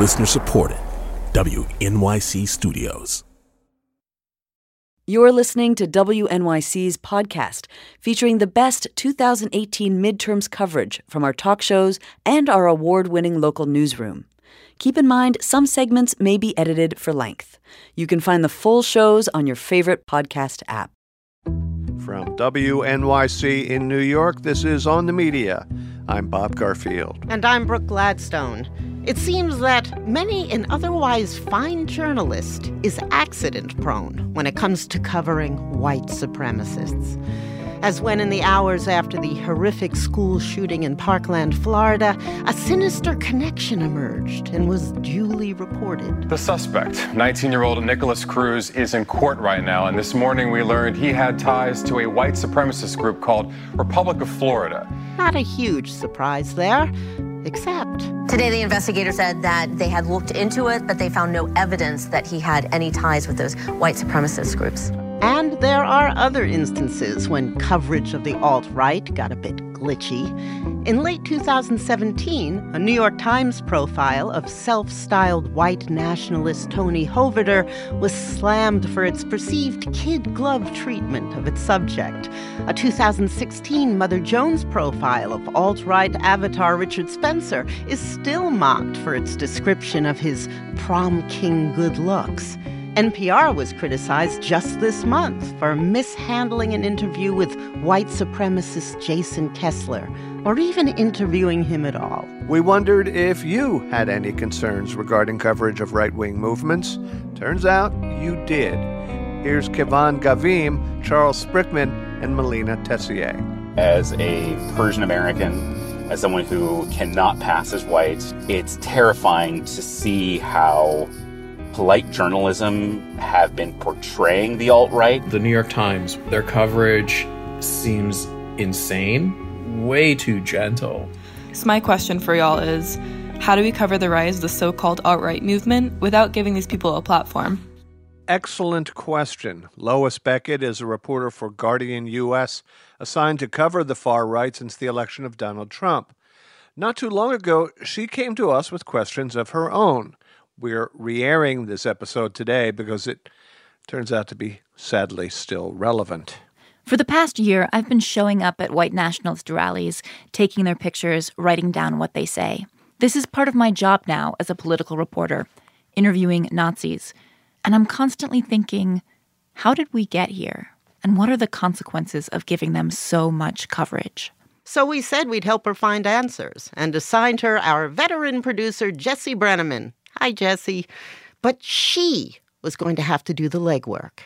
Listener supported. WNYC Studios. You're listening to WNYC's podcast featuring the best 2018 midterms coverage from our talk shows and our award winning local newsroom. Keep in mind, some segments may be edited for length. You can find the full shows on your favorite podcast app. From WNYC in New York, this is On the Media. I'm Bob Garfield. And I'm Brooke Gladstone. It seems that many an otherwise fine journalist is accident prone when it comes to covering white supremacists as when in the hours after the horrific school shooting in Parkland, Florida, a sinister connection emerged and was duly reported. The suspect, 19 year old Nikolas Cruz, is in court right now, and this morning we learned he had ties to a white supremacist group called Republic of Florida. Not a huge surprise there. Except. Today, the investigator said that they had looked into it, but they found no evidence that he had any ties with those white supremacist groups. And there are other instances when coverage of the alt right got a bit glitchy. In late 2017, a New York Times profile of self styled white nationalist Tony Hovater was slammed for its perceived kid glove treatment of its subject. A 2016 Mother Jones profile of alt right avatar Richard Spencer is still mocked for its description of his prom king good looks. NPR was criticized just this month for mishandling an interview with white supremacist Jason Kessler, or even interviewing him at all. We wondered if you had any concerns regarding coverage of right wing movements. Turns out you did. Here's Kevon Gavim, Charles Sprickman, and Melina Tessier. As a Persian American, as someone who cannot pass as white, it's terrifying to see how polite journalism have been portraying the alt right. The New York Times, their coverage seems insane, way too gentle. So, my question for y'all is how do we cover the rise of the so called alt right movement without giving these people a platform? Excellent question. Lois Beckett is a reporter for Guardian US, assigned to cover the far right since the election of Donald Trump. Not too long ago, she came to us with questions of her own. We're re airing this episode today because it turns out to be sadly still relevant. For the past year, I've been showing up at white nationalist rallies, taking their pictures, writing down what they say. This is part of my job now as a political reporter, interviewing Nazis. And I'm constantly thinking, how did we get here? And what are the consequences of giving them so much coverage? So we said we'd help her find answers and assigned her our veteran producer, Jesse Brenneman. Hi, Jesse. But she was going to have to do the legwork.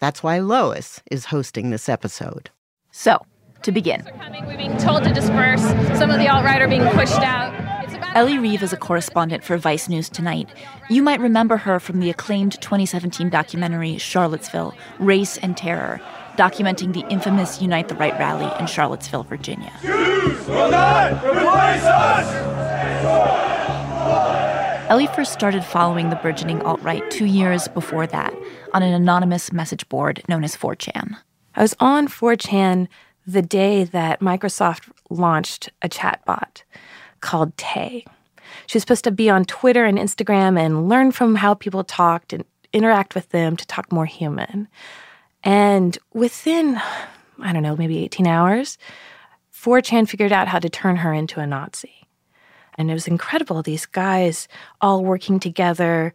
That's why Lois is hosting this episode. So, to begin, we're being told to disperse. Some of the alt right are being pushed out. Ellie Reeve is a correspondent for Vice News Tonight. You might remember her from the acclaimed 2017 documentary Charlottesville Race and Terror, documenting the infamous Unite the Right rally in Charlottesville, Virginia. Jews will not replace us! Ellie first started following the burgeoning alt right two years before that on an anonymous message board known as 4chan. I was on 4chan the day that Microsoft launched a chatbot called Tay. She was supposed to be on Twitter and Instagram and learn from how people talked and interact with them to talk more human. And within, I don't know, maybe 18 hours, 4chan figured out how to turn her into a Nazi. And it was incredible. These guys all working together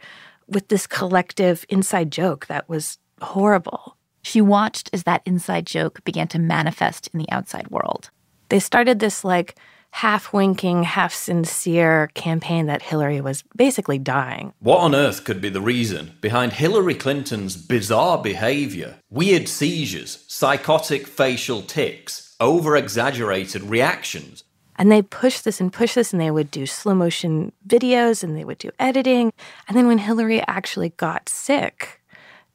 with this collective inside joke that was horrible. She watched as that inside joke began to manifest in the outside world. They started this like half winking, half sincere campaign that Hillary was basically dying. What on earth could be the reason behind Hillary Clinton's bizarre behavior? Weird seizures, psychotic facial tics, over exaggerated reactions, and they pushed this and pushed this, and they would do slow motion videos and they would do editing. And then when Hillary actually got sick,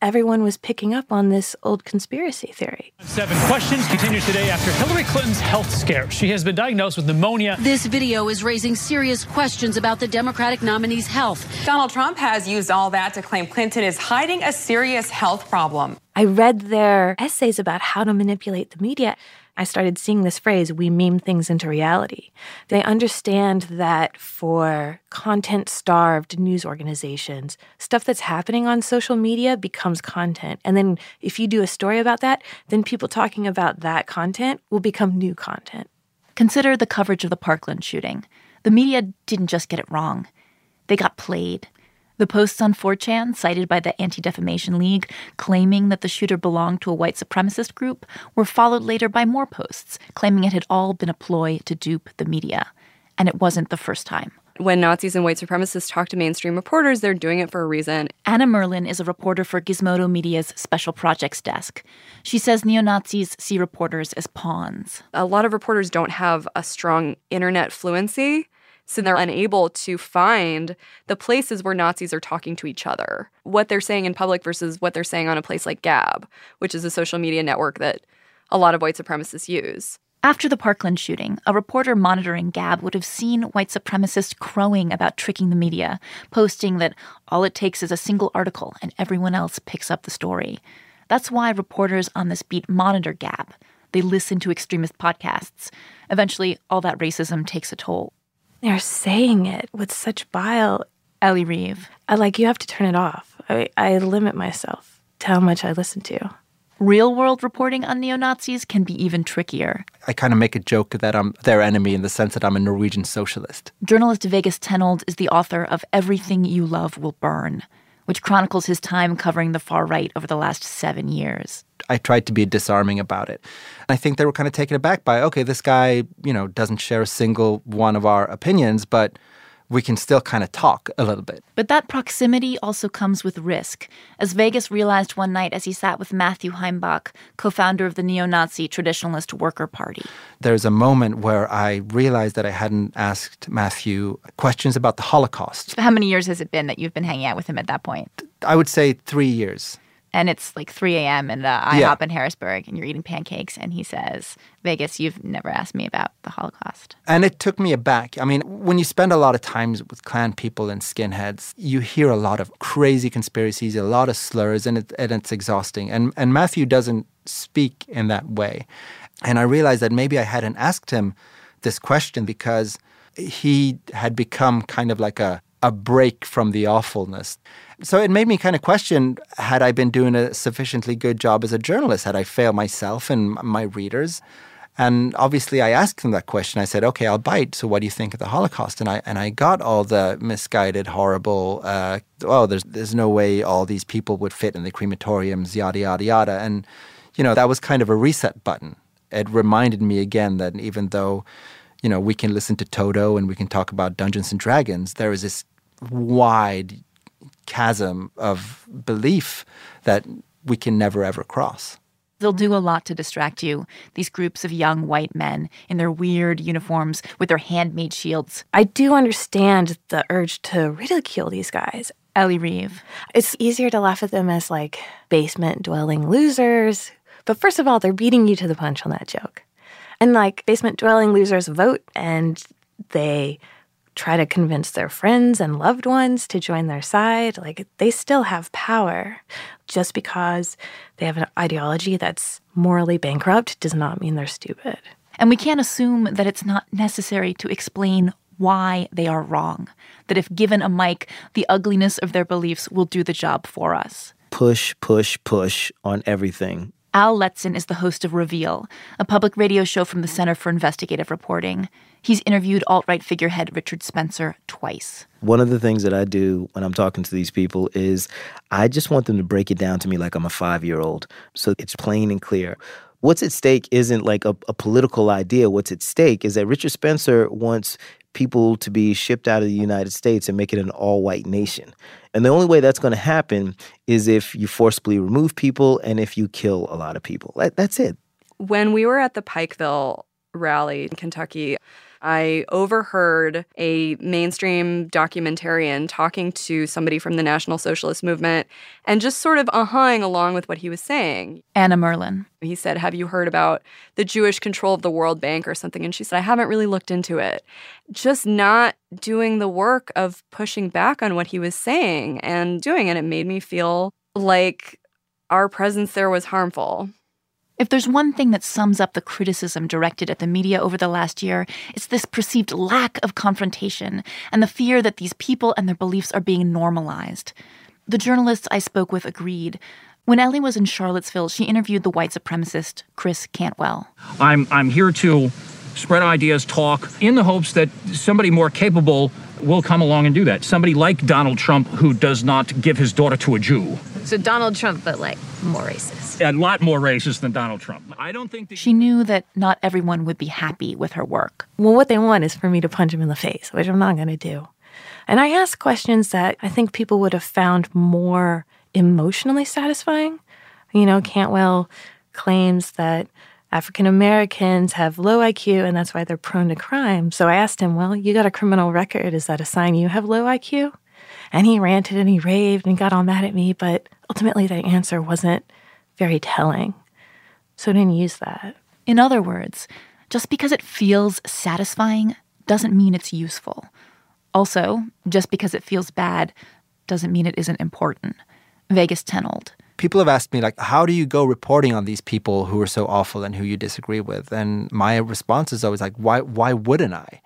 everyone was picking up on this old conspiracy theory. Seven questions continues today after Hillary Clinton's health scare. She has been diagnosed with pneumonia. This video is raising serious questions about the Democratic nominee's health. Donald Trump has used all that to claim Clinton is hiding a serious health problem. I read their essays about how to manipulate the media I started seeing this phrase, we meme things into reality. They understand that for content starved news organizations, stuff that's happening on social media becomes content. And then if you do a story about that, then people talking about that content will become new content. Consider the coverage of the Parkland shooting. The media didn't just get it wrong, they got played. The posts on 4chan, cited by the Anti Defamation League, claiming that the shooter belonged to a white supremacist group, were followed later by more posts claiming it had all been a ploy to dupe the media. And it wasn't the first time. When Nazis and white supremacists talk to mainstream reporters, they're doing it for a reason. Anna Merlan is a reporter for Gizmodo Media's Special Projects Desk. She says neo Nazis see reporters as pawns. A lot of reporters don't have a strong internet fluency. So they're unable to find the places where Nazis are talking to each other, what they're saying in public versus what they're saying on a place like Gab, which is a social media network that a lot of white supremacists use. After the Parkland shooting, a reporter monitoring Gab would have seen white supremacists crowing about tricking the media, posting that all it takes is a single article and everyone else picks up the story. That's why reporters on this beat monitor Gab. They listen to extremist podcasts. Eventually, all that racism takes a toll. They're saying it with such bile. Ellie Reeve. I like, you have to turn it off. I, I limit myself to how much I listen to. Real world reporting on neo Nazis can be even trickier. I kind of make a joke that I'm their enemy in the sense that I'm a Norwegian socialist. Journalist Vegas Tenold is the author of Everything You Love Will Burn, which chronicles his time covering the far right over the last seven years. I tried to be disarming about it. I think they were kind of taken aback by, okay, this guy, you know, doesn't share a single one of our opinions, but we can still kind of talk a little bit. But that proximity also comes with risk, as Vegas realized one night as he sat with Matthew Heimbach, co founder of the neo Nazi Traditionalist Worker Party. There's a moment where I realized that I hadn't asked Matthew questions about the Holocaust. How many years has it been that you've been hanging out with him at that point? I would say three years and it's like 3 a.m. in the IHOP yeah. in Harrisburg, and you're eating pancakes, and he says, "Vegas, you've never asked me about the Holocaust." And it took me aback. I mean, when you spend a lot of time with Klan people and skinheads, you hear a lot of crazy conspiracies, a lot of slurs, and, it, and it's exhausting. And and Matthew doesn't speak in that way, and I realized that maybe I hadn't asked him this question because he had become kind of like a a break from the awfulness. So it made me kind of question had I been doing a sufficiently good job as a journalist? Had I failed myself and my readers? And obviously, I asked them that question. I said, "Okay, I'll bite. So, what do you think of the Holocaust?" And I and I got all the misguided, horrible. Uh, oh, there's there's no way all these people would fit in the crematoriums, yada yada yada. And you know that was kind of a reset button. It reminded me again that even though, you know, we can listen to Toto and we can talk about Dungeons and Dragons, there is this wide chasm of belief that we can never ever cross. They'll do a lot to distract you, these groups of young white men in their weird uniforms with their handmade shields. I do understand the urge to ridicule these guys. Ellie Reeve. It's easier to laugh at them as like basement dwelling losers. But first of all, they're beating you to the punch on that joke. And like basement dwelling losers vote and they try to convince their friends and loved ones to join their side. Like they still have power. Just because they have an ideology that's morally bankrupt does not mean they're stupid. And we can't assume that it's not necessary to explain why they are wrong. That if given a mic, the ugliness of their beliefs will do the job for us. Push, push, push on everything. Al Letson is the host of Reveal, a public radio show from the Center for Investigative Reporting. He's interviewed alt right figurehead Richard Spencer twice. One of the things that I do when I'm talking to these people is I just want them to break it down to me like I'm a five year old. So it's plain and clear. What's at stake isn't like a, a political idea. What's at stake is that Richard Spencer wants people to be shipped out of the United States and make it an all white nation. And the only way that's going to happen is if you forcibly remove people and if you kill a lot of people. That's it. When we were at the Pikeville rally in Kentucky, I overheard a mainstream documentarian talking to somebody from the National Socialist Movement and just sort of uh-huhing along with what he was saying. Anna Merlan. He said, Have you heard about the Jewish control of the World Bank or something? And she said, I haven't really looked into it. Just not doing the work of pushing back on what he was saying and doing it. It made me feel like our presence there was harmful. If there's one thing that sums up the criticism directed at the media over the last year, it's this perceived lack of confrontation and the fear that these people and their beliefs are being normalized. The journalists I spoke with agreed. When Ellie was in Charlottesville, she interviewed the white supremacist Chris Cantwell. I'm, I'm here to spread ideas, talk, in the hopes that somebody more capable will come along and do that. Somebody like Donald Trump who does not give his daughter to a Jew. So Donald Trump, but like more racist. A lot more racist than Donald Trump. I don't think that She knew that not everyone would be happy with her work. Well, what they want is for me to punch him in the face, which I'm not going to do. And I ask questions that I think people would have found more emotionally satisfying. You know, Cantwell claims that African Americans have low IQ and that's why they're prone to crime. So I asked him, Well, you got a criminal record. Is that a sign you have low IQ? And he ranted and he raved and got all mad at me, but ultimately the answer wasn't very telling. So I didn't use that. In other words, just because it feels satisfying doesn't mean it's useful. Also, just because it feels bad doesn't mean it isn't important. Vegas Tenold. People have asked me, like, how do you go reporting on these people who are so awful and who you disagree with? And my response is always like, why, why wouldn't I?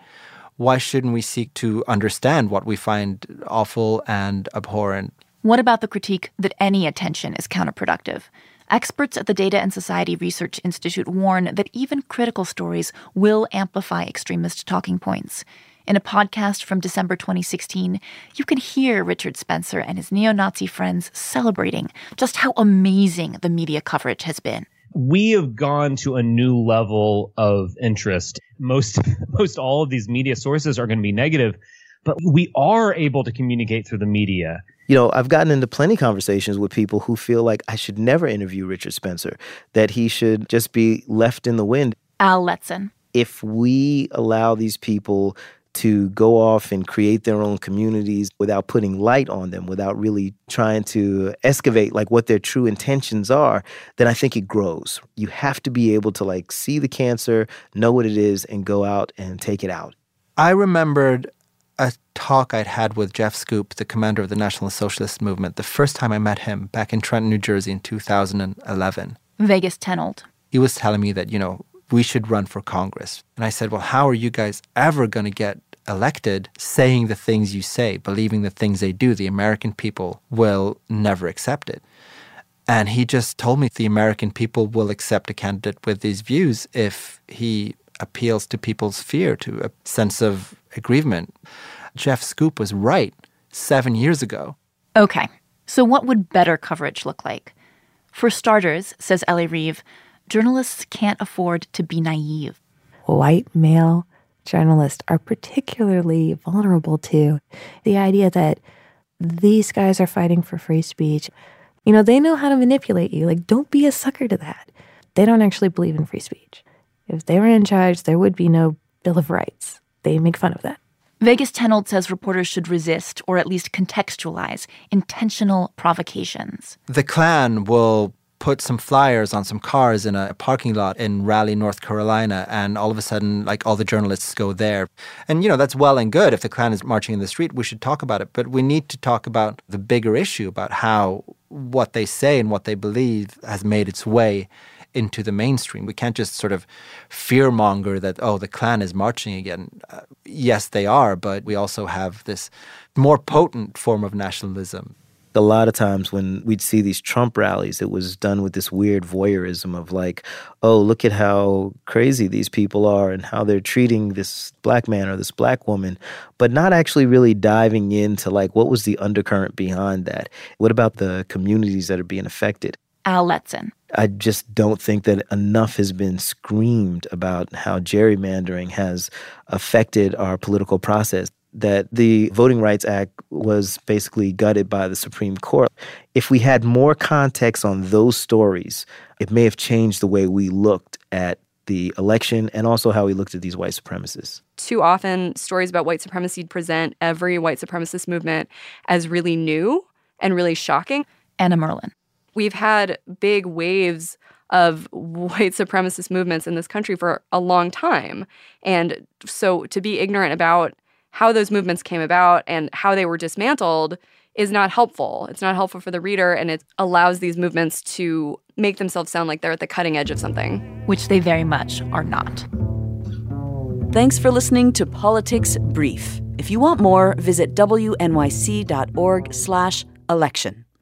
Why shouldn't we seek to understand what we find awful and abhorrent? What about the critique that any attention is counterproductive? Experts at the Data and Society Research Institute warn that even critical stories will amplify extremist talking points. In a podcast from December 2016, you can hear Richard Spencer and his neo Nazi friends celebrating just how amazing the media coverage has been. We have gone to a new level of interest. Most, most all of these media sources are going to be negative, but we are able to communicate through the media. You know, I've gotten into plenty conversations with people who feel like I should never interview Richard Spencer, that he should just be left in the wind. Al Letson. If we allow these people to go off and create their own communities without putting light on them, without really trying to excavate like what their true intentions are, then I think it grows. You have to be able to like see the cancer, know what it is, and go out and take it out. I remembered a talk I'd had with Jeff Schoep, the commander of the National Socialist Movement, the first time I met him back in Trenton, New Jersey in 2011. Vegas Tenold. He was telling me that, you know, we should run for Congress. And I said, well, how are you guys ever going to get elected saying the things you say, believing the things they do? The American people will never accept it. And he just told me the American people will accept a candidate with these views if he appeals to people's fear, to a sense of aggrievement. Jeff Schoep was right seven years ago. Okay, so what would better coverage look like? For starters, says Ellie Reeve, journalists can't afford to be naive. White male journalists are particularly vulnerable to the idea that these guys are fighting for free speech. You know, they know how to manipulate you. Like, don't be a sucker to that. They don't actually believe in free speech. If they were in charge, there would be no Bill of Rights. They make fun of that. Vegas Tenold says reporters should resist or at least contextualize intentional provocations. The Klan will put some flyers on some cars in a parking lot in Raleigh, North Carolina, and all of a sudden, like all the journalists go there. And, you know, that's well and good. If the Klan is marching in the street, we should talk about it. But we need to talk about the bigger issue about how what they say and what they believe has made its way into the mainstream. We can't just sort of fearmonger that, oh, the Klan is marching again. Uh, yes, they are, but we also have this more potent form of nationalism. A lot of times when we'd see these Trump rallies, it was done with this weird voyeurism of like, oh, look at how crazy these people are and how they're treating this black man or this black woman, but not actually really diving into like what was the undercurrent behind that. What about the communities that are being affected? Al Letson. I just don't think that enough has been screamed about how gerrymandering has affected our political process. That the Voting Rights Act was basically gutted by the Supreme Court. If we had more context on those stories, it may have changed the way we looked at the election and also how we looked at these white supremacists. Too often, stories about white supremacy present every white supremacist movement as really new and really shocking. Anna Merlan. we've had big waves of white supremacist movements in this country for a long time. And so to be ignorant about how those movements came about and how they were dismantled is not helpful. It's not helpful for the reader, and it allows these movements to make themselves sound like they're at the cutting edge of something. Which they very much are not. Thanks for listening to Politics Brief. If you want more, visit wnyc.org/election.